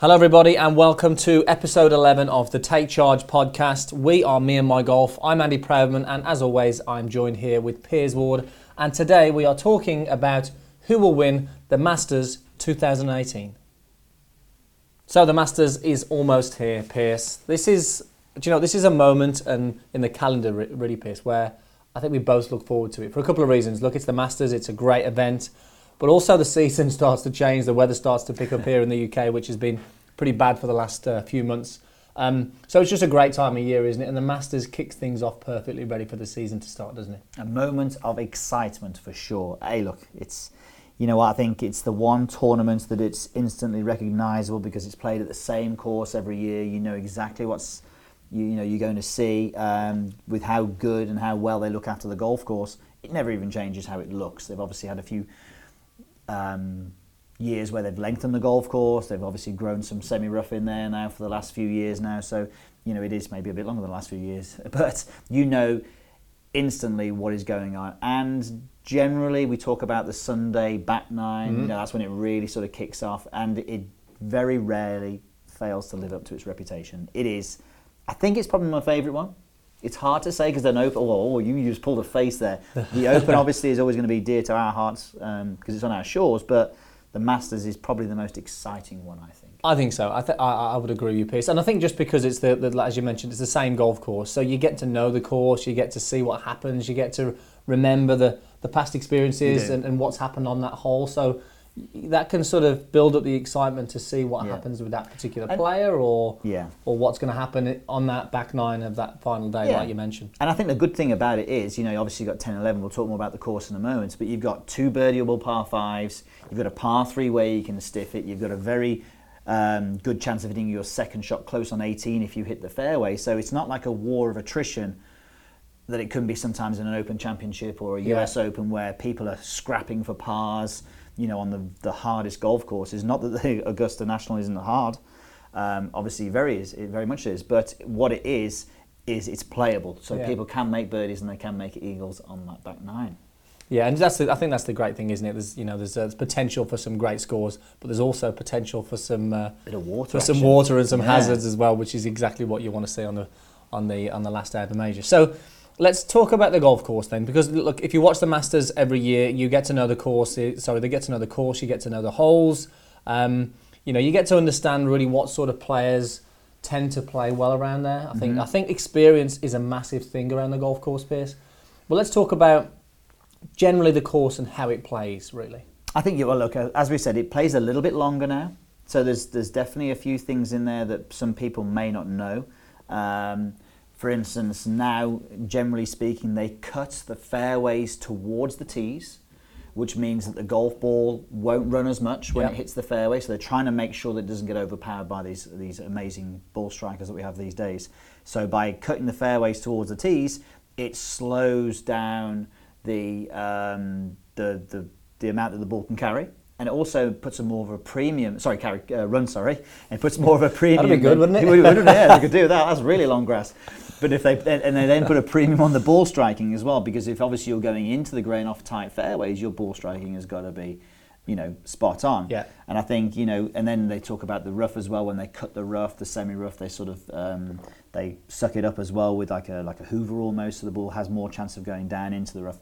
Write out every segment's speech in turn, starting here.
Hello, everybody, and welcome to episode 11 of the Take Charge podcast. We are Me and My Golf. I'm Andy Proudman, and as always, I'm joined here with Piers Ward. And today we are talking about who will win the Masters 2018. So the Masters is almost here, Piers. This is, do you know, this is a moment and in the calendar, really, Piers, where I think we both look forward to it for a couple of reasons. Look, it's the Masters; it's a great event, but also the season starts to change. The weather starts to pick up here in the UK, which has been pretty bad for the last uh, few months. Um, so it's just a great time of year, isn't it? And the Masters kicks things off perfectly, ready for the season to start, doesn't it? a moment of excitement for sure. Hey, look, it's you know I think it's the one tournament that it's instantly recognisable because it's played at the same course every year. You know exactly what's you, you know you're going to see um, with how good and how well they look after the golf course. It never even changes how it looks. They've obviously had a few um, years where they've lengthened the golf course. They've obviously grown some semi-rough in there now for the last few years now. So you know it is maybe a bit longer than the last few years, but you know instantly what is going on. And generally, we talk about the Sunday back 9 You know that's when it really sort of kicks off, and it very rarely fails to live up to its reputation. It is, I think, it's probably my favourite one. It's hard to say because an open. Oh, oh, you just pulled a face there. The Open obviously is always going to be dear to our hearts um, because it's on our shores, but the Masters is probably the most exciting one, I think. I think so. I, th- I, I would agree with you, Piers. And I think just because it's the, the, as you mentioned, it's the same golf course, so you get to know the course, you get to see what happens, you get to remember the, the past experiences and, and what's happened on that hole. So that can sort of build up the excitement to see what Yeah. happens with that particular player or Yeah. or what's going to happen on that back nine of that final day, Yeah. like you mentioned. And I think the good thing about it is, you know, obviously you've got 10 11, we'll talk more about the course in a moment, but you've got two birdieable par fives, you've got a par three where you can stiff it, you've got a very um, good chance of hitting your second shot close on 18 if you hit the fairway. So it's not like a war of attrition that it can be sometimes in an Open Championship or a. US Open where people are scrapping for pars, you know, on the, the hardest golf courses. Not that the Augusta National isn't hard, um, obviously very is, it very much is, but what it is is it's playable, so Yeah. people can make birdies and they can make eagles on that back nine. Yeah, and that's the, I think that's the great thing, isn't it? There's you know there's, uh, there's potential for some great scores, but there's also potential for some uh, Bit of water, for some water and some Yeah. hazards as well, which is exactly what you want to see on the on the on the last day of the major. So let's talk about the golf course then, because look, if you watch the Masters every year, you get to know the course. Sorry, they get to know the course. You get to know the holes. Um, you know, you get to understand really what sort of players tend to play well around there. I think Mm-hmm. I think experience is a massive thing around the golf course, Piers. But let's talk about generally the course and how it plays, really. I think, you well, look, uh, as we said, it plays a little bit longer now. So there's there's definitely a few things in there that some people may not know. Um, for instance, now, generally speaking, they cut the fairways towards the tees, which means that the golf ball won't run as much when Yep. it hits the fairway. So they're trying to make sure that it doesn't get overpowered by these these amazing ball strikers that we have these days. So by cutting the fairways towards the tees, it slows down the um, the, the the amount that the ball can carry. And it also puts a more of a premium. Sorry, carry uh, run. Sorry, it puts more of a premium. That'd be good, wouldn't it? would, wouldn't it? Yeah, they could do that. That's really long grass. But if they and they then put a premium on the ball striking as well, because if obviously you're going into the grain off tight fairways, your ball striking has got to be, you know, spot on. Yeah. And I think you know, and then they talk about the rough as well. When they cut the rough, the semi-rough, they sort of um, they suck it up as well with like a like a Hoover almost, so the ball has more chance of going down into the rough.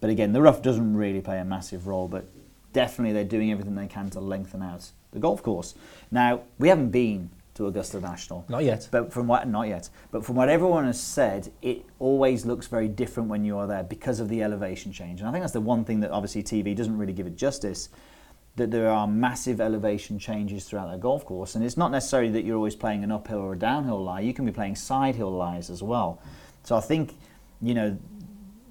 But again, the rough doesn't really play a massive role, but definitely they're doing everything they can to lengthen out the golf course. Now we haven't been to Augusta National. Not yet. But from what not yet, but from what everyone has said, it always looks very different when you are there because of the elevation change. And I think that's the one thing that obviously TV doesn't really give it justice. That there are massive elevation changes throughout that golf course, and it's not necessarily that you're always playing an uphill or a downhill lie. You can be playing side hill lies as well. So I think, you know,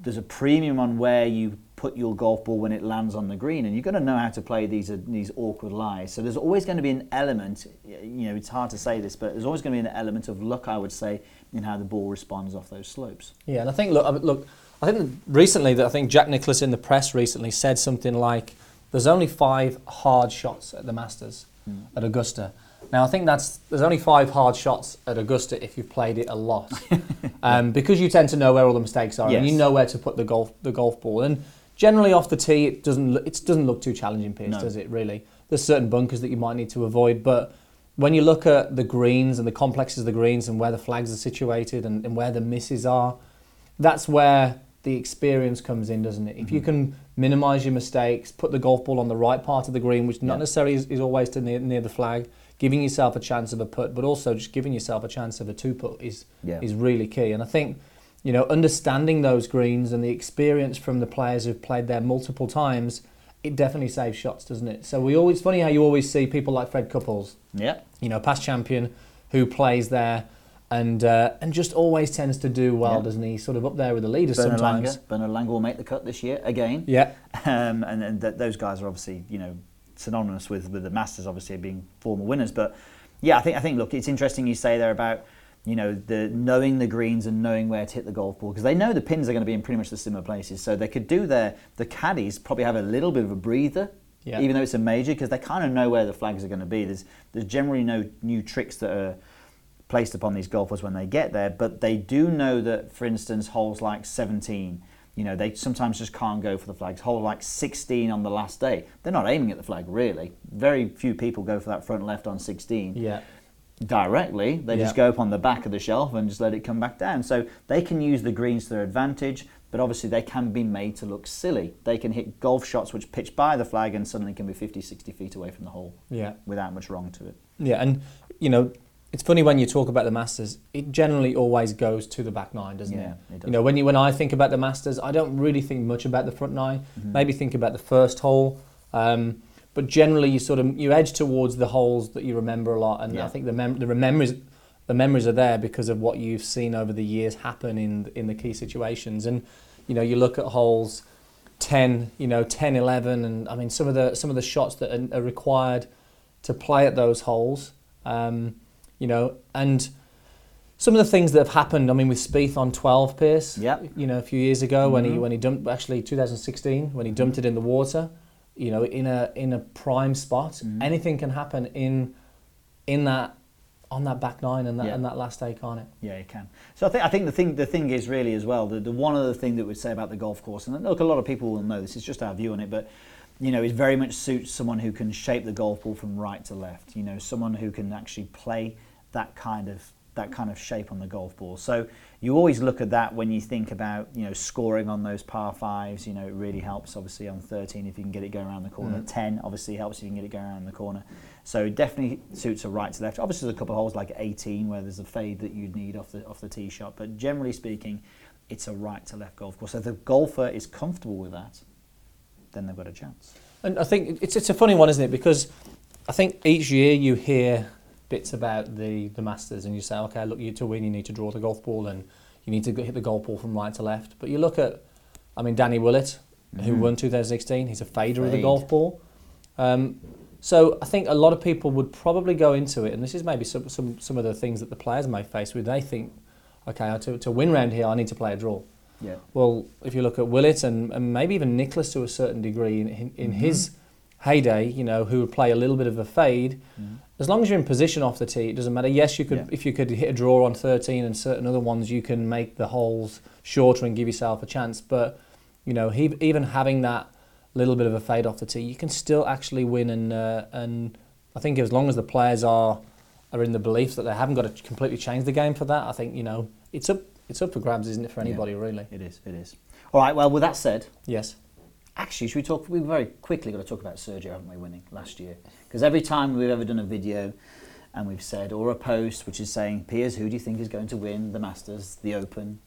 there's a premium on where you put your golf ball when it lands on the green, and you've got to know how to play these uh, these awkward lies. So there's always going to be an element. You know, it's hard to say this, but there's always going to be an element of luck, I would say, in how the ball responds off those slopes. Yeah, and I think look, I look, I think recently that I think Jack Nicklaus in the press recently said something like, "There's only five hard shots at the Masters at Augusta." Now I think that's there's only five hard shots at Augusta if you've played it a lot, um, because you tend to know where all the mistakes are and you know where to put the golf the golf ball. And generally off the tee, it doesn't look, it doesn't look too challenging, Piers, No. does it? Really, there's certain bunkers that you might need to avoid, but when you look at the greens and the complexes of the greens and where the flags are situated and, and where the misses are, that's where the experience comes in, doesn't it? If you mm-hmm. can minimise your mistakes, put the golf ball on the right part of the green, which not Yeah. necessarily is, is always to near, near the flag, giving yourself a chance of a putt, but also just giving yourself a chance of a two putt is Yeah. is really key. And I think, you know, understanding those greens and the experience from the players who've played there multiple times, it definitely saves shots, doesn't it? So we always funny how you always see people like Fred Couples, Yeah. you know, past champion who plays there and uh, and just always tends to do well, Yeah. doesn't he? Sort of up there with the leaders Bernard sometimes. Langer. Bernard Langer will make the cut this year again. Yeah, um, and, and th- those guys are obviously you know synonymous with, with the Masters, obviously being former winners. But yeah, I think I think look, it's interesting you say there about you know the knowing the greens and knowing where to hit the golf ball because they know the pins are going to be in pretty much the similar places, so they could do their the caddies probably have a little bit of a breather. Yeah. Even though it's a major, because they kind of know where the flags are going to be. There's there's generally no new tricks that are placed upon these golfers when they get there, but they do know that, for instance, holes like 17, you know, they sometimes just can't go for the flags. Hole like 16 on the last day, they're not aiming at the flag really. Very few people go for that front left on 16 yeah, directly. They just go up on the back of the shelf and just let it come back down. So they can use the greens to their advantage, but obviously they can be made to look silly. They can hit golf shots which pitch by the flag and suddenly can be 50, 60 feet away from the hole yeah. without much wrong to it. Yeah, and you know, it's funny when you talk about the Masters. It generally always goes to the back nine, doesn't Yeah, it? it does. You know, when you when I think about the Masters, I don't really think much about the front 9 Mm-hmm. Maybe think about the first hole, um, but generally you sort of you edge towards the holes that you remember a lot, and Yeah. I think the mem- the memories the memories are there because of what you've seen over the years happen in in the key situations, and you know you look at holes. 10 you know 10 11 and i mean some of the some of the shots that are, are required to play at those holes um, you know and some of the things that have happened I mean with Spieth on 12 Piers Yep. you know a few years ago when he Mhm. when he dumped actually 2016 when he dumped it in the water you know in a in a prime spot Mhm. anything can happen in in that on that back nine and that Yeah. and that last day can't it Yeah, you can. So I think I think the thing the thing is really as well the, the one other thing that we'd say about the golf course and look a lot of people will know this it's just our view on it but you know it very much suits someone who can shape the golf ball from right to left you know someone who can actually play that kind of that kind of shape on the golf ball so you always look at that when you think about you know scoring on those par fives you know it really helps obviously on 13 if you can get it going around the corner Mm. 10 obviously helps if you can get it going around the corner so it definitely suits a right to left. Obviously, there's a couple of holes like 18 where there's a fade that you'd need off the off the tee shot, but generally speaking, it's a right to left golf course. So if the golfer is comfortable with that, then they've got a chance. And I think it's it's a funny one, isn't it? Because I think each year you hear bits about the the Masters, and you say, okay, look, you to win, you need to draw the golf ball, and you need to hit the golf ball from right to left. But you look at, I mean, Danny Willett, who Mhm. won 2016, he's a fader of the golf ball. Um, so I think a lot of people would probably go into it, and this is maybe some some some of the things that the players may face with. They think, okay, to to win round here, I need to play a draw. Yeah. Well, if you look at Willett and, and maybe even Nicklaus to a certain degree in, in, in Mhm. his heyday, you know, who would play a little bit of a fade, as long as you're in position off the tee, it doesn't matter. Yes, you could Yeah. if you could hit a draw on 13 and certain other ones, you can make the holes shorter and give yourself a chance. But you know, he, even having that little bit of a fade off the tee, you can still actually win. And uh, and I think as long as the players are are in the belief that they haven't got to completely change the game for that, I think you know it's up it's up for grabs, isn't it, for Yeah. anybody really? It is. It is. All right. Well, with that said, Yes. Actually, should we talk? We've very quickly got to talk about Sergio, haven't we, winning last year? Because every time we've ever done a video and we've said, or a post which is saying, Piers, who do you think is going to win the Masters, the Open,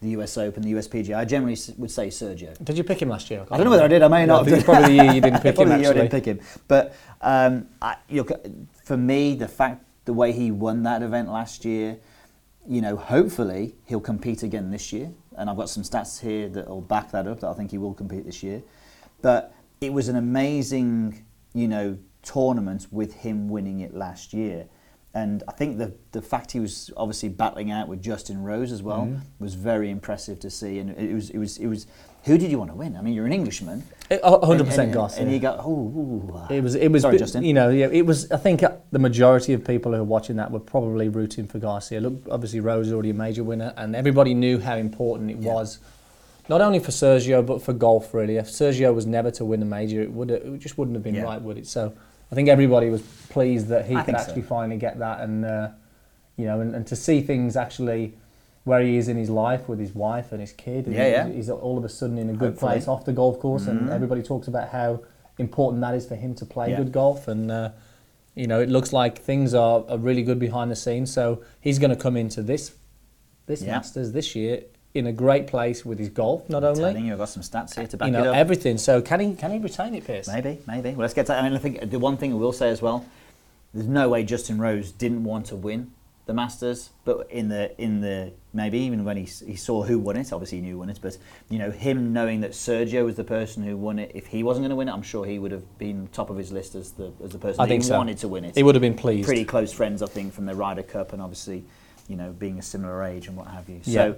the US Open, the USPGA? I generally would say Sergio. Did you pick him last year? I don't know whether I did. I may No, not. probably the year you didn't pick him, Probably the year I didn't pick him. But um, I, look, for me, the fact, the way he won that event last year, you know, hopefully he'll compete again this year. And I've got some stats here that will back that up. That I think he will compete this year. But it was an amazing, you know, tournament with him winning it last year. And I think the the fact he was obviously battling out with Justin Rose as well Mhm. was very impressive to see. And it was it was it was who did you want to win? I mean, you're an Englishman. Hundred And- percent and- Goss. And yeah. you go, oh, It was. It was. Sorry, Justin. You know, yeah, it was. I think uh, the majority of people who are watching that were probably rooting for Garcia. Look, obviously Rose is already a major winner, and everybody knew how important it Yeah. was, not only for Sergio but for golf. Really, if Sergio was never to win a major, it would. It just wouldn't have been Yeah. right, would it? So, I think everybody was pleased that he I could think so. actually finally get that, and uh, you know, and, and to see things actually where he is in his life with his wife and his kid. And Yeah, yeah. He's all of a sudden in a good Hopefully. place off the golf course, and Mhm. everybody talks about how important that is for him to play Yeah. good golf, and uh, you know, it looks like things are, are really good behind the scenes. So he's going to come into this this Yeah. Masters this year in a great place with his golf, not only Telling you, I've got some stats here to back you know it up. everything. So can he can he retain it, Piers? Maybe, maybe. Well, let's get to that. I mean, I think the one thing I will say as well, there's no way Justin Rose didn't want to win the Masters, but in the in the maybe even when he, he saw who won it, obviously he knew who won it, but you know him knowing that Sergio was the person who won it. If he wasn't going to win it, I'm sure he would have been top of his list as the as the person I think he so. wanted to win it. He would have been pleased. Pretty close friends, I think, from the Ryder Cup, and obviously, you know, being a similar age and what have you. Yeah. So,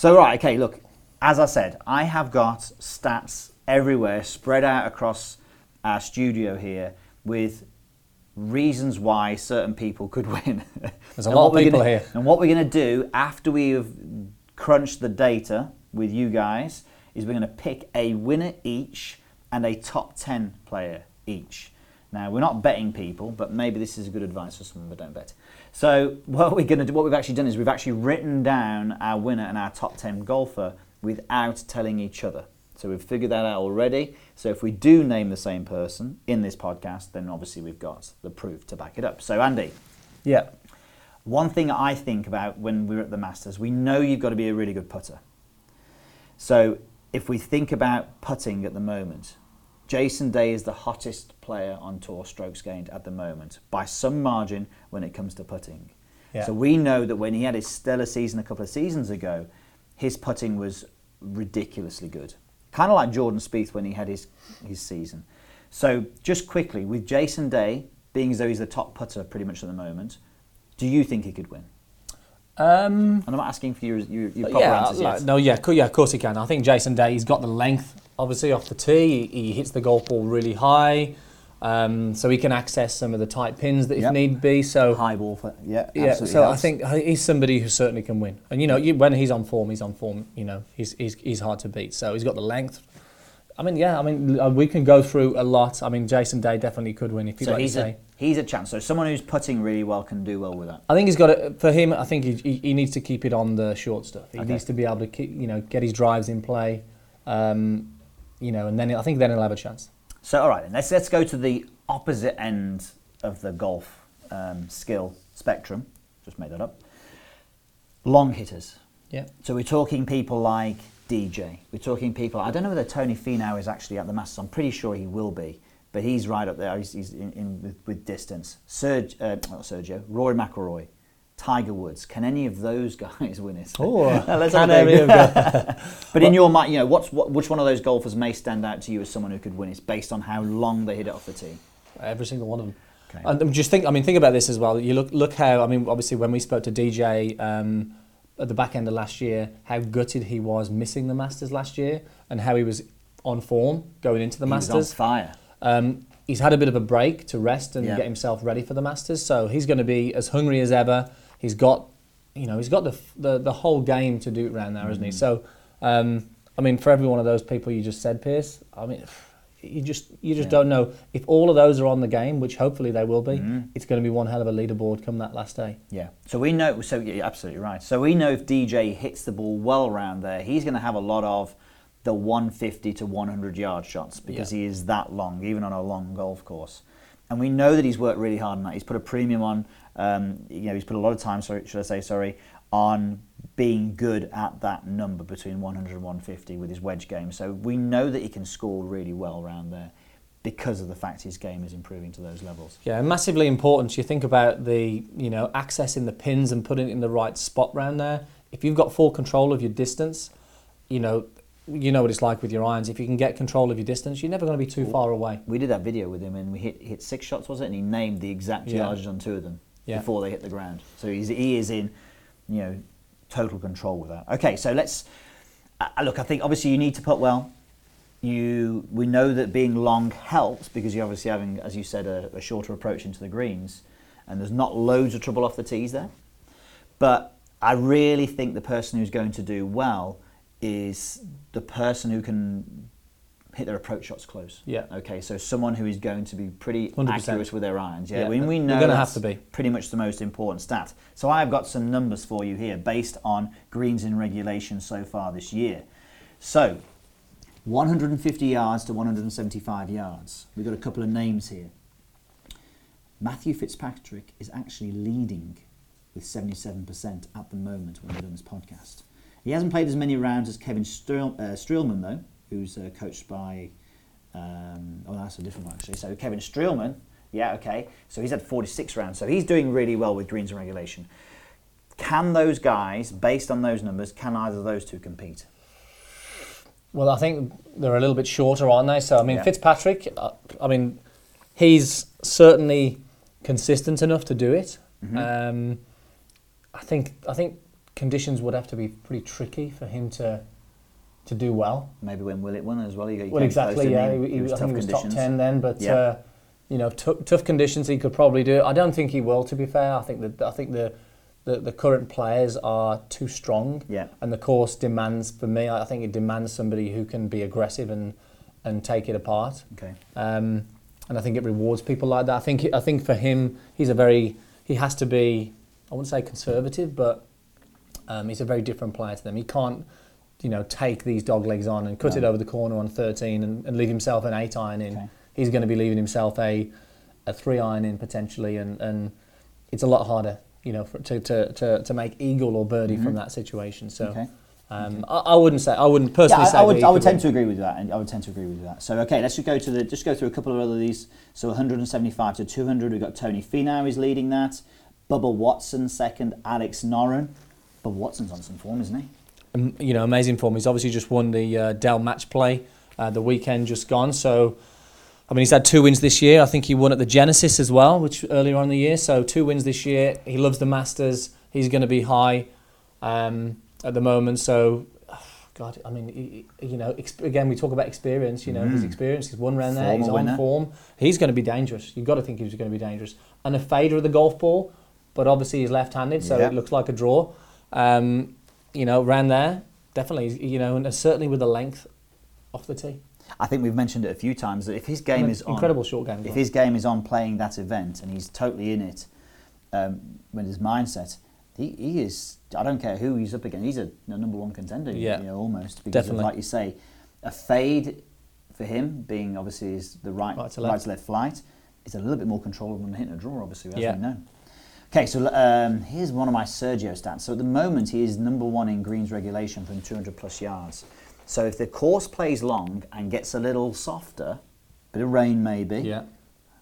so right, okay. Look, as I said, I have got stats everywhere, spread out across our studio here, with reasons why certain people could win. There's a lot of people gonna- here. And what we're going to do after we've crunched the data with you guys is we're going to pick a winner each and a top 10 player each. Now, we're not betting people, but maybe this is good advice for someone, but don't bet. So, what we're going to do, what we've actually done is we've actually written down our winner and our top 10 golfer without telling each other. So, we've figured that out already. So, if we do name the same person in this podcast, then obviously we've got the proof to back it up. So, Andy, Yeah. one thing I think about when we're at the Masters, we know you've got to be a really good putter. So if we think about putting at the moment, Jason Day is the hottest player on tour strokes gained at the moment by some margin when it comes to putting. Yeah. So we know that when he had his stellar season a couple of seasons ago, his putting was ridiculously good. Kind of like Jordan Spieth when he had his, his season. So just quickly, with Jason Day being as though he's the top putter pretty much at the moment, do you think he could win? Um, And I'm not asking for your, your, your proper yeah, answers like- yet. no, yeah, yeah, of course he can. I think Jason Day, he's got the length, obviously, off the tee. He, he hits the golf ball really high, um, so he can access some of the tight pins that if Yep. need be. So High ball for yeah, yeah, absolutely so I think he's somebody who certainly can win. And you know, you, when he's on form, he's on form. You know, he's, he's he's hard to beat. So he's got the length. I mean, yeah, I mean, uh, we can go through a lot. I mean, Jason Day definitely could win if you so like to he's say. a he's a chance. So someone who's putting really well can do well with that. I think he's got it for him. I think he, he, he needs to keep it on the short stuff. He Okay. needs to be able to keep, you know get his drives in play, um, you know, and then I think then he'll have a chance. So all right, then let's let's go to the opposite end of the golf um, skill spectrum. Just made that up. Long hitters. Yeah, So we're talking people like DJ. We're talking people. I don't know whether Tony Finau is actually at the Masters. I'm pretty sure he will be, but he's right up there. He's, he's in, in with, with distance. Serg, uh, not Sergio. Rory McIlroy, Tiger Woods. Can any of those guys win it? Oh, Let's can have a any think. of But in your mind, you know, what's what, which one of those golfers may stand out to you as someone who could win it based on how long they hit it off the tee? every single one of them. Okay. And um, just think, I mean, think about this as well. You look, look how, I mean, obviously when we spoke to DJ um, at the back end of last year, how gutted he was missing the Masters last year, and how he was on form going into the He was Masters. on fire. Um, he's had a bit of a break to rest and Yeah. get himself ready for the Masters, so he's going to be as hungry as ever. He's got, you know, he's got the the, the whole game to do around there, Mm. isn't he? So, um, I mean, for every one of those people you just said, Piers, I mean, you just you just Yeah. don't know if all of those are on the game, which hopefully they will be. Mhm. It's going to be one hell of a leaderboard come that last day. Yeah. So we know. So you're absolutely right. So we know if DJ hits the ball well around there, he's going to have a lot of the 150 to 100 yard shots because Yeah. he is that long, even on a long golf course. And we know that he's worked really hard on that. He's put a premium on. Um, you know, he's put a lot of time. Sorry, should I say sorry on being good at that number between 100 and 150 with his wedge game. So we know that he can score really well around there because of the fact his game is improving to those levels. Yeah, massively important. You think about the, you know, accessing the pins and putting it in the right spot round there. If you've got full control of your distance, you know, you know what it's like with your irons. If you can get control of your distance, you're never going to be too far away. We did that video with him, and we hit hit six shots, was it? And he named the exact Yeah. on two of them Yeah. before they hit the ground. So he's, he is in, you know, total control with that. Okay, so let's uh, look. I think obviously you need to put well. You we know that being long helps because you're obviously having, as you said, a, a shorter approach into the greens, and there's not loads of trouble off the tees there. But I really think the person who's going to do well is the person who can hit their approach shots close. Yeah. Okay, so someone who is going to be pretty 100%. accurate with their irons. Yeah, Yeah, we, we know gonna that's have to be. pretty much the most important stat. So I've got some numbers for you here based on greens in regulation so far this year. So 150 yards to 175 yards. We've got a couple of names here. Matthew Fitzpatrick is actually leading with 77% at the moment when we're doing this podcast. He hasn't played as many rounds as Kevin Strel- uh, Streelman, though, who's uh, coached by. Um, oh, that's a different one, actually. So Kevin Streelman, yeah, okay. So he's had 46 rounds. So he's doing really well with greens and regulation. Can those guys, based on those numbers, can either of those two compete? Well, I think they're a little bit shorter, aren't they? So, I mean, Yeah. Fitzpatrick, uh, I mean, he's certainly consistent enough to do it. Mm-hmm. Um, I think I think conditions would have to be pretty tricky for him to to do well. Maybe when Willett won as well. He, he Well, exactly. Yeah, he? he, he, was I think he was top ten then, but Yeah. uh, you know, t- tough conditions he could probably do. it. I don't think he will. To be fair, I think that I think the, the the current players are too strong. Yeah. And the course demands for me. I think it demands somebody who can be aggressive and and take it apart. Okay. Um, and I think it rewards people like that. I think I think for him, he's a very he has to be I wouldn't say conservative, but um, he's a very different player to them. He can't you know take these dog legs on and cut No. it over the corner on 13 and, and leave himself an eight iron in. Okay. He's going to be leaving himself a a three iron in potentially, and, and it's a lot harder you know for, to, to, to, to make eagle or birdie from that situation. So. Mm-hmm. Okay. Um, I, I wouldn't say I wouldn't personally Yeah, say I, I would, I would tend win. to agree with that. and I would tend to agree with that. So, okay, let's just go to the just go through a couple of other of these. So, 175 to 200, we've got Tony Finau is leading that. Bubba Watson second. Alex Noren. Bubba Watson's on some form, isn't he? You know, amazing form. He's obviously just won the uh, Dell Match Play uh, the weekend just gone. So, I mean, he's had two wins this year. I think he won at the Genesis as well, which earlier on in the year. So, two wins this year. He loves the Masters. He's going to be high um, at the moment. So, God, I mean, he, you know, again, we talk about experience. You know, his experience. He's won round there. Mm. He's on winner. form. He's going to be dangerous. You've got to think he's going to be dangerous. And a fader of the golf ball, but obviously he's left-handed, so Yeah. it looks like a draw. Um, you know, round there, definitely. You know, and certainly with the length off the tee. I think we've mentioned it a few times that if his game is on, incredible short game. if his game is on playing that event and he's totally in it um, with his mindset, he, he is. I don't care who he's up against. He's a, a number one contender. Yeah. you know, almost because of, Definitely. like you say, a fade for him being obviously is the right Right to right left. to left flight is a little bit more controllable than hitting a draw, obviously, as Yeah. we know. Okay, so um, here's one of my Sergio stats. So at the moment, he is number one in greens regulation from 200 plus yards. So if the course plays long and gets a little softer, bit of rain maybe. yeah,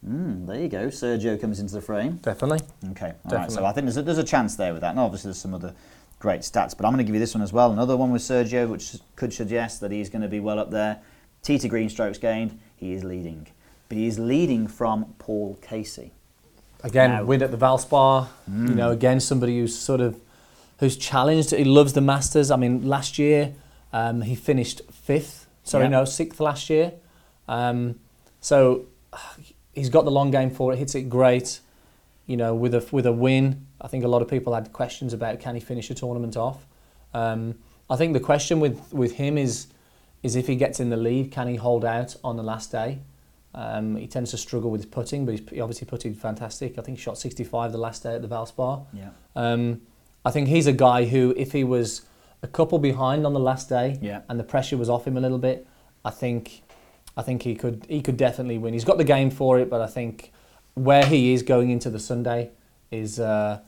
Mm, there you go. Sergio comes into the frame. definitely. Okay, all right. Definitely. So I think there's a, there's a chance there with that. And obviously there's some other great stats, but I'm going to give you this one as well. Another one with Sergio, which could suggest that he's going to be well up there. Tee to green strokes gained. He is leading, but he is leading from Paul Casey. Again, Now- win at the Valspar. Mm. You know, again, somebody who's sort of who's challenged. He loves the Masters. I mean, last year um, he finished fifth. Sorry, Yeah. no, sixth last year. Um, so he's got the long game for it. Hits it great. You know, with a with a win, I think a lot of people had questions about can he finish a tournament off. Um, I think the question with with him is is if he gets in the lead, can he hold out on the last day? Um, he tends to struggle with his putting, but he's he obviously putted fantastic. I think he shot 65 the last day at the Valspar. Yeah. Um, I think he's a guy who, if he was a couple behind on the last day Yeah. and the pressure was off him a little bit, I think, I think he could he could definitely win. He's got the game for it, but I think where he is going into the Sunday is, uh,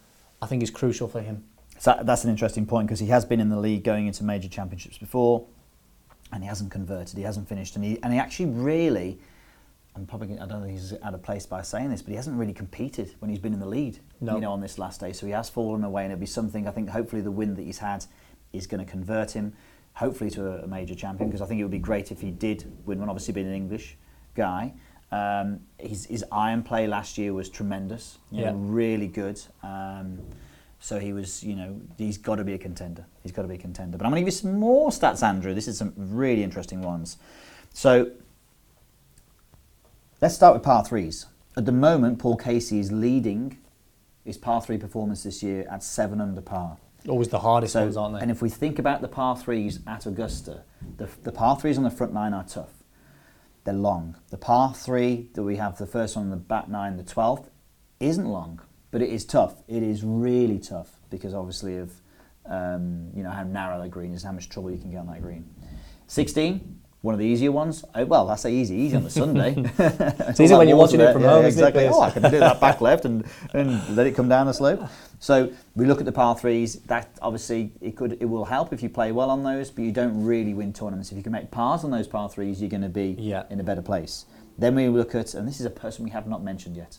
I think, is crucial for him. So that's an interesting point because he has been in the league going into major championships before, and he hasn't converted. He hasn't finished, and he and he actually really. I'm probably I don't know if he's out of place by saying this, but he hasn't really competed when he's been in the lead. No. You know, on this last day, so he has fallen away, and it'll be something. I think hopefully the win that he's had is going to convert him, hopefully to a, major champion. Because I think it would be great if he did win one. Obviously, being an English guy, um, his his iron play last year was tremendous. You know, Yeah. really good. Um, so he was, you know, he's got to be a contender. He's got to be a contender. But I'm going to give you some more stats, Andrew. This is some really interesting ones. So let's start with par threes. At the moment, Paul Casey is leading his par three performance this year at seven under par. Always the hardest So, ones, aren't they? and if we think about the par threes at Augusta, the, the par threes on the front nine are tough. they're long. The par three that we have, the first one on the back nine, the 12th, isn't long, but it is tough. It is really tough because obviously of um, you know how narrow the green is, how much trouble you can get on that green. 16, one of the easier ones. Uh, Well, I say easy, easy on the Sunday. it's easy when you're watching it from home, isn't it, exactly. Oh, I can do that back left and, and let it come down the slope. So we look at the par threes. That obviously it could it will help if you play well on those, but you don't really win tournaments. If you can make pars on those par threes, you're going to be Yeah. in a better place. Then we look at, and this is a person we have not mentioned yet.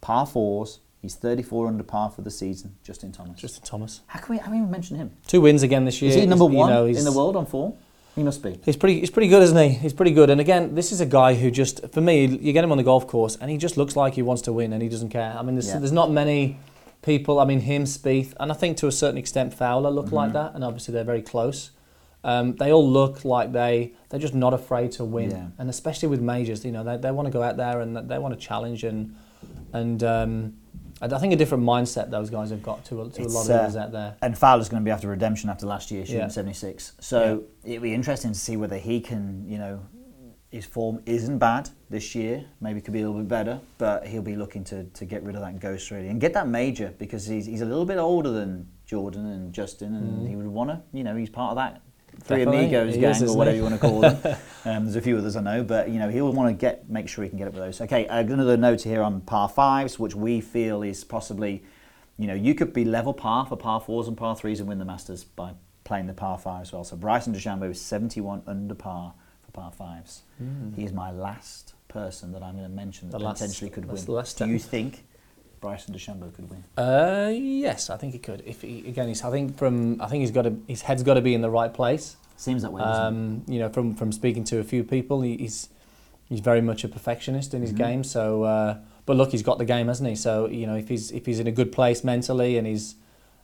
Par fours. He's 34 under par for the season. Justin Thomas. Justin Thomas. how can we? How can we even mention him? Two wins again this year. Is he number He's- you one know, in the world on form? He must be. He's pretty. He's pretty good, isn't he? He's pretty good. And again, this is a guy who just, for me, you get him on the golf course, and he just looks like he wants to win, and he doesn't care. I mean, there's, Yeah. there's not many people. I mean, him, Spieth, and I think to a certain extent Fowler look like Mm-hmm. that, and obviously they're very close. Um, they all look like they they're just not afraid to win, Yeah. and especially with majors, you know, they, they want to go out there and they want to challenge and and um, I think a different mindset those guys have got to a, to a lot of uh, others out there. And Fowler's going to be after redemption after last year, shooting Yeah. 76. So it'll be interesting to see whether he can, you know, his form isn't bad this year. Maybe could be a little bit better, but he'll be looking to, to get rid of that ghost really and get that major because he's, he's a little bit older than Jordan and Justin, and he would want to, you know, he's part of that three Mm. Definitely. amigos gang is, or whatever you want to call them. um, there's a few others I know, but you know he'll want to get make sure he can get up with those. Okay, uh, another note here on par fives, which we feel is possibly, you know, you could be level par for par fours and par threes and win the Masters by playing the par five as well. So Bryson DeChambeau is 71 under par for par fives. He is my last person that I'm going to mention that. The last- potentially could win. the last Do you think Bryson DeChambeau could win? Uh, yes, I think he could. If he, again, he's, I think from I think he's got to his head's got to be in the right place. Seems that way. Um, you know, from from speaking to a few people, he, he's he's very much a perfectionist in his Mhm. game. So, uh, but look, he's got the game, hasn't he? So, you know, if he's if he's in a good place mentally and he's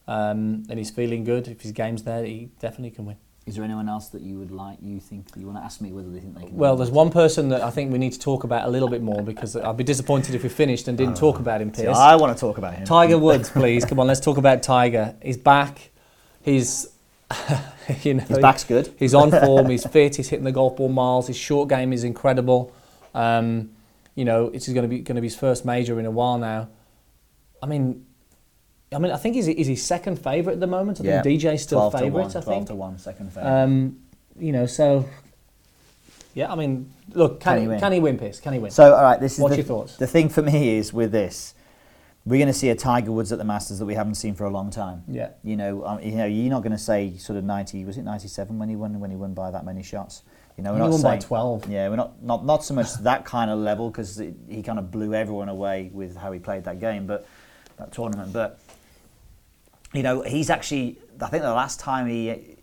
um, and he's feeling good, if his game's there, he definitely can win. Is there anyone else that you would like? You think you want to ask me whether they think they can? Well, there's one person that I think we need to talk about a little bit more because I'd be disappointed if we finished and didn't talk about him, See, Piers. I want to talk about him. Tiger Woods, please. Come on, let's talk about Tiger. He's back. He's, you know, His back's good. He's on form. He's fit. He's hitting the golf ball miles. His short game is incredible. Um, you know, it's going to be going to be his first major in a while now. I mean, I mean, I think he's, he's his second favourite at the moment. I Yeah. think DJ's still 12 favourite. 1, I 12 think. to 1, second favourite. Um, you know, so yeah. I mean, look, Can can, he win? Can he win, Piers? Can he win? so, all right, this is What's the, your thoughts? the thing for me is with this, we're going to see a Tiger Woods at the Masters that we haven't seen for a long time. yeah. You know, um, you know, you're not going to say sort of 90. Was it 97 when he won? When he won by that many shots? You know, we're He not won by 12. Yeah, we're not not not so much that kind of level because he kind of blew everyone away with how he played that game, but that tournament. But you know, he's actually. I think the last time he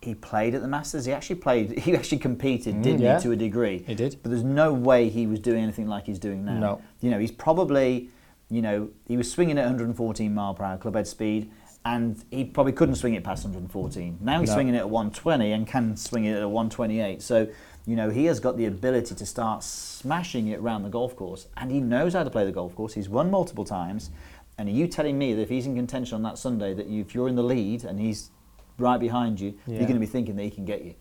he played at the Masters, he actually played. He actually competed, didn't Mm, yeah. he, to a degree? He did. But there's no way he was doing anything like he's doing now. No. You know, he's probably, you know, he was swinging at 114 mile per hour club head speed, and he probably couldn't swing it past 114. Now he's No. swinging it at 120 and can swing it at 128. So, you know, he has got the ability to start smashing it around the golf course, and he knows how to play the golf course. He's won multiple times. And are you telling me that if he's in contention on that Sunday, that you, if you're in the lead and he's right behind you, Yeah. you're going to be thinking that he can get you?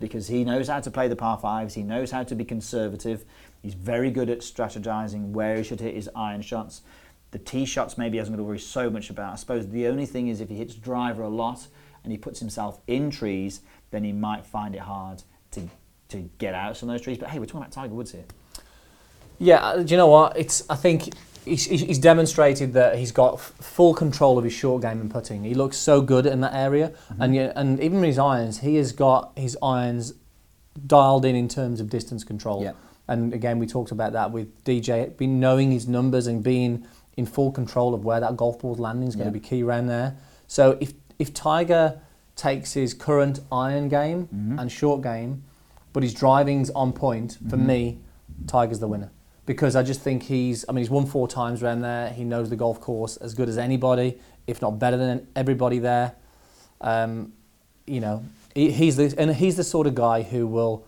because he knows how to play the par fives. He knows how to be conservative. He's very good at strategizing where he should hit his iron shots. The tee shots maybe he hasn't got to worry so much about. I suppose the only thing is if he hits driver a lot and he puts himself in trees, then he might find it hard to to get out some of those trees. But hey, we're talking about Tiger Woods here. Yeah, uh, do you know what? It's I think he's, he's demonstrated that he's got f- full control of his short game and putting. He looks so good in that area, and yeah, and even with his irons, he has got his irons dialed in in terms of distance control. Yeah. And again, we talked about that with DJ being knowing his numbers and being in full control of where that golf ball's landing is going to be key around there. So if if Tiger takes his current iron game Mhm. and short game, but his driving's on point, for Mhm. me, Tiger's the winner. Because I just think he's, I mean, he's won four times around there. He knows the golf course as good as anybody, if not better than everybody there. Um, you know, he, he's the, and he's the sort of guy who will,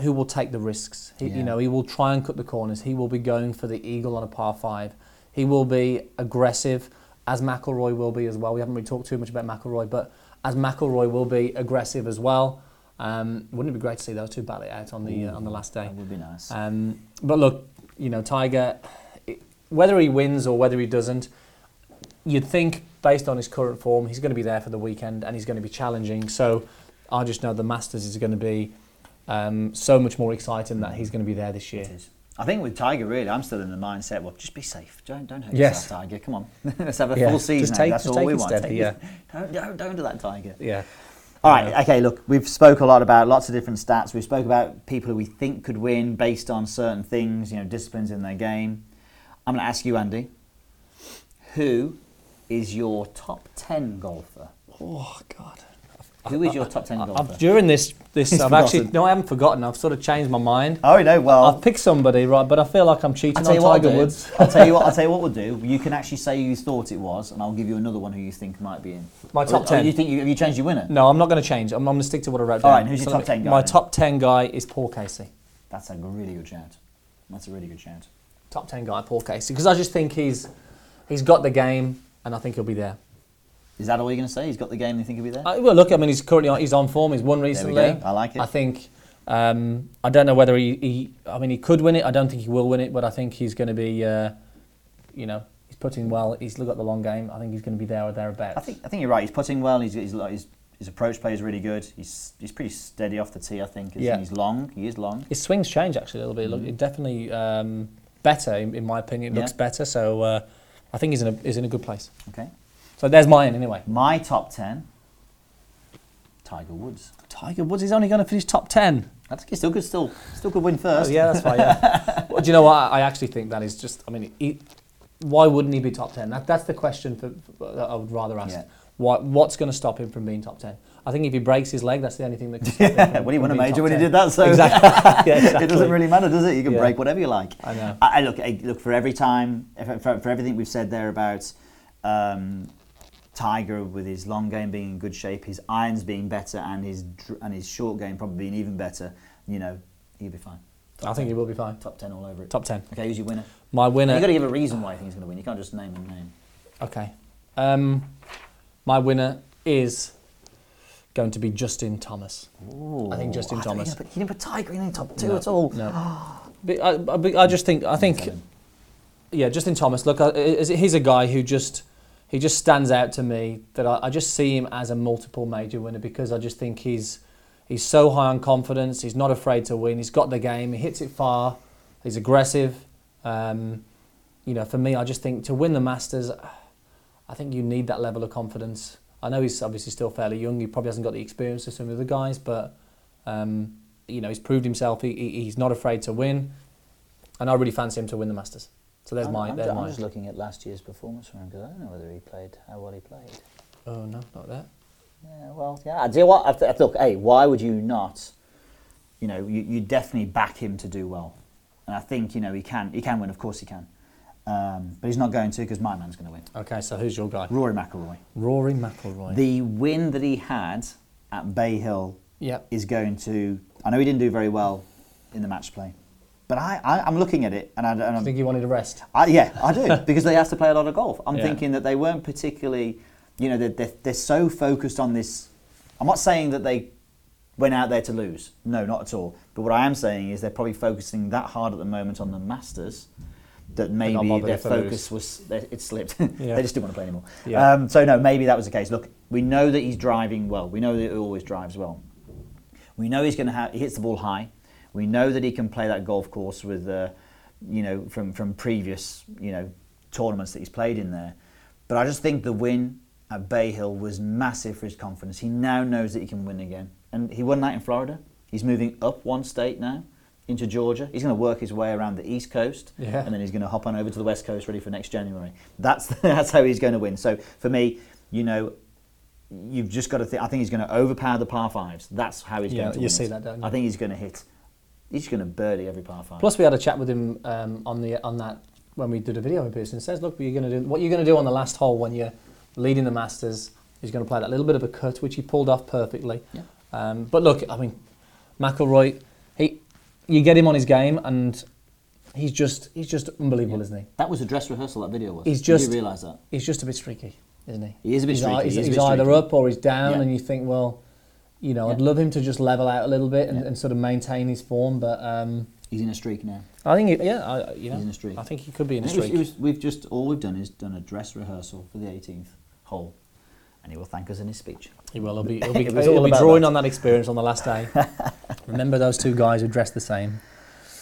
who will take the risks. He, Yeah. You know, he will try and cut the corners. He will be going for the eagle on a par five. He will be aggressive, as McIlroy will be as well. We haven't really talked too much about McIlroy, but as McIlroy will be aggressive as well. Um, wouldn't it be great to see those two battle it out on the uh, on the last day? That would be nice. Um, but look, you know, Tiger, whether he wins or whether he doesn't, you'd think based on his current form, he's going to be there for the weekend and he's going to be challenging. So I just know the Masters is going to be um, so much more exciting that he's going to be there this year. I think with Tiger, really, I'm still in the mindset. Well, just be safe. Don't don't hurt Yes. yourself, Tiger. Come on, let's have a Yeah, full just season. take- That's just all take we want. Take yeah. Don't, don't don't do that, Tiger. Yeah. All right. Okay. Look, we've spoke a lot about lots of different stats. We've spoke about people who we think could win based on certain things, you know, disciplines in their game. I'm going to ask you, Andy. Who is your top ten golfer? Oh God. Who is your top ten golfer? I've, during this, this He's I've actually forgotten. no, I haven't forgotten. I've sort of changed my mind. oh no. Well, I've picked somebody, right? But I feel like I'm cheating on. Tiger I'll. Woods. I'll tell you what. I'll tell you what we'll do. You can actually say who you thought it was, and I'll give you another one who you think might be in. My oh, top Or- or 10. You think you, have you changed your winner? No, I'm not going to change. I'm, I'm going to stick to what I wrote All down. right, who's your So top 10 guy My then? top ten guy is Paul Casey. That's a really good shout. That's a really good shout. top 10 guy, Paul Casey, because I just think he's he's got the game and I think he'll be there. Is that all you're going to say? He's got the game. and You think he'll be there? Uh, well, look, I mean, he's currently on, he's on form. He's won we recently. go. I like it. I think. Um, I don't know whether he, he. I mean, he could win it. I don't think he will win it, but I think he's going to be. Uh, you know, he's putting well. He's got the long game. I think he's going to be there or thereabouts. I think I think you're right. He's putting well. He's, he's, his, his approach play is really good. He's he's pretty steady off the tee. I think. Yeah. He's long. He is long. his swings change actually a little bit. Look, it definitely um, better in, in my opinion. It looks better. So uh, I think he's in a he's in a good place. Okay. So there's mine anyway. My top ten. Tiger Woods. Tiger Woods is only going to finish top ten. I think he still could still still could win first. Oh, yeah, that's fine. Yeah. well, do you know what? I actually think that is just. I mean, he, why wouldn't he be top ten? That, that's the question for, for- that I would rather ask. Yeah. Why, what's going to stop him from being top ten? I think if he breaks his leg, that's the only thing that. Can stop him Yeah, from- well, he won a major when he did that, so Exactly. yeah, exactly. it doesn't really matter, does it? You can Yeah. break whatever you like. I know. I, I look, I, look for every time, for, for, for everything we've said there about um, Tiger with his long game being in good shape, his irons being better, and his and his short game probably being even better. You know, he'll be fine. I think he will be fine. Top ten all over it. Top ten. Okay, who's your winner? My winner. You winner. got to give a reason why you think he's going to win. You can't just name a name. Okay. Um, my winner is going to be Justin Thomas. Ooh, I think Justin I Thomas. Didn't put, didn't put Tiger in the top two No, at all. No. But I, but I just think I think yeah, Justin Thomas. Look, is- he's a guy who just he just stands out to me. That I, I just see him as a multiple major winner because I just think he's he's so high on confidence. He's not afraid to win. He's got the game. He hits it far. He's aggressive. Um, you know, for me, I just think to win the Masters, I think you need that level of confidence. I know he's obviously still fairly young. He probably hasn't got the experience of some of the guys, but um, you know, he's proved himself. He, he, he's not afraid to win, and I really fancy him to win the Masters. So there's I'm, my I'm, there's ju- I'm mine. just looking at last year's performance from him because I don't know whether he played how well he played. Oh no, not that. Yeah, well, yeah. I do you know what? I th- look, hey, why would you not? You know, you, you definitely back him to do well, and I think you know he can. He can win, of course he can, um, but he's not going to because my man's going to win. Okay, so who's your guy? Rory McIlroy. Rory McIlroy. The win that he had at Bay Hill yep. is going to. I know he didn't do very well in the match play, but I, I I'm looking at it and I, and I think he wanted a rest. I, yeah, I do because they have to play a lot of golf. I'm Yeah. thinking that they weren't particularly, you know, they're, they're, they're so focused on this. I'm not saying that they went out there to lose. No, not at all. But what I am saying is they're probably focusing that hard at the moment on the Masters that maybe their if they lose. focus was it slipped. Yeah. they just didn't want to play anymore. Yeah. Um, so no, maybe that was the case. Look, we know that he's driving well. We know that he always drives well. We know he's going to have. He hits the ball high. We know that he can play that golf course with, uh, you know, from from previous you know tournaments that he's played in there. But I just think the win at Bay Hill was massive for his confidence. He now knows that he can win again, and he won that in Florida. He's moving up one state now into Georgia. He's going to work his way around the East Coast, Yeah. and then he's going to hop on over to the West Coast, ready for next January. That's that's how he's going to win. So for me, you know, you've just got to think. I think he's going to overpower the par fives. That's how he's Yeah, going to you win see it. that, don't you? I think he's going to hit. He's going to birdie every par five. Plus, we had a chat with him um, on the on that when we did a video with Pearson. He says, "Look, what you're going to do what you're going to do on the last hole when you're leading the Masters. He's going to play that little bit of a cut, which he pulled off perfectly. Yeah. Um, but look, I mean, McIlroy, he, you get him on his game, and he's just he's just unbelievable, isn't he? that was a dress rehearsal. That video was. He's Did just- you realise that? He's just a bit streaky, isn't he? He is a bit he's, streaky, He's, he is a he's bit either streaky. up or he's down, Yeah. and you think, well, You know, I'd love him to just level out a little bit and, Yeah. and sort of maintain his form. But um, He's in a streak now. I think, he, yeah, I, you know, He's in a streak. I think he could be in a And it was- streak. it was- we've just all we've done is done a dress rehearsal for the 18th hole, and he will thank us in his speech. He will. He'll be, he'll be, It was he'll be drawing that. on that experience on the last day. Remember those two guys who dressed the same.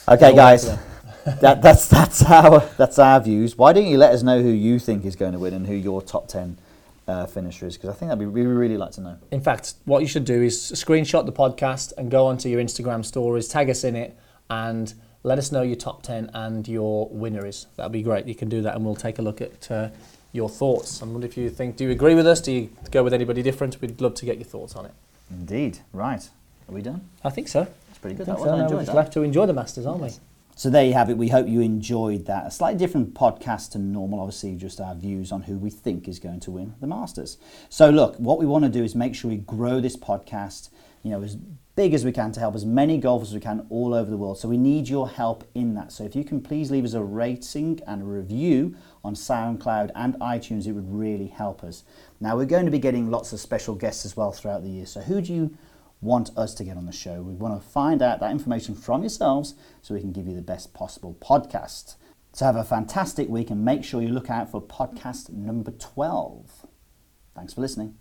Okay, Well, guys, that, that's that's our that's our views. Why don't you let us know who you think is going to win and who your top 10 uh, finisher is? Because I think that'd be we really like to know. In fact, what you should do is screenshot the podcast and go onto your Instagram stories, tag us in it, and let us know your top 10 and your winner is. That'd be great. You can do that, and we'll take a look at uh, your thoughts. I wonder if you think, do you agree with us? Do you go with anybody different? We'd love to get your thoughts on it. Indeed. Right. Are we done? I think so. It's pretty I good. think That so. one. I we're enjoyed just that. left to enjoy the Masters, aren't we? So there you have it. We hope you enjoyed that. A slightly different podcast to normal, obviously, just our views on who we think is going to win the Masters. So look, what we want to do is make sure we grow this podcast, you know, as big as we can to help as many golfers as we can all over the world. So we need your help in that. So if you can please leave us a rating and a review on SoundCloud and iTunes, it would really help us. Now we're going to be getting lots of special guests as well throughout the year. So who do you want us to get on the show. We want to find out that information from yourselves so we can give you the best possible podcast. So have a fantastic week and make sure you look out for podcast number 12. Thanks for listening.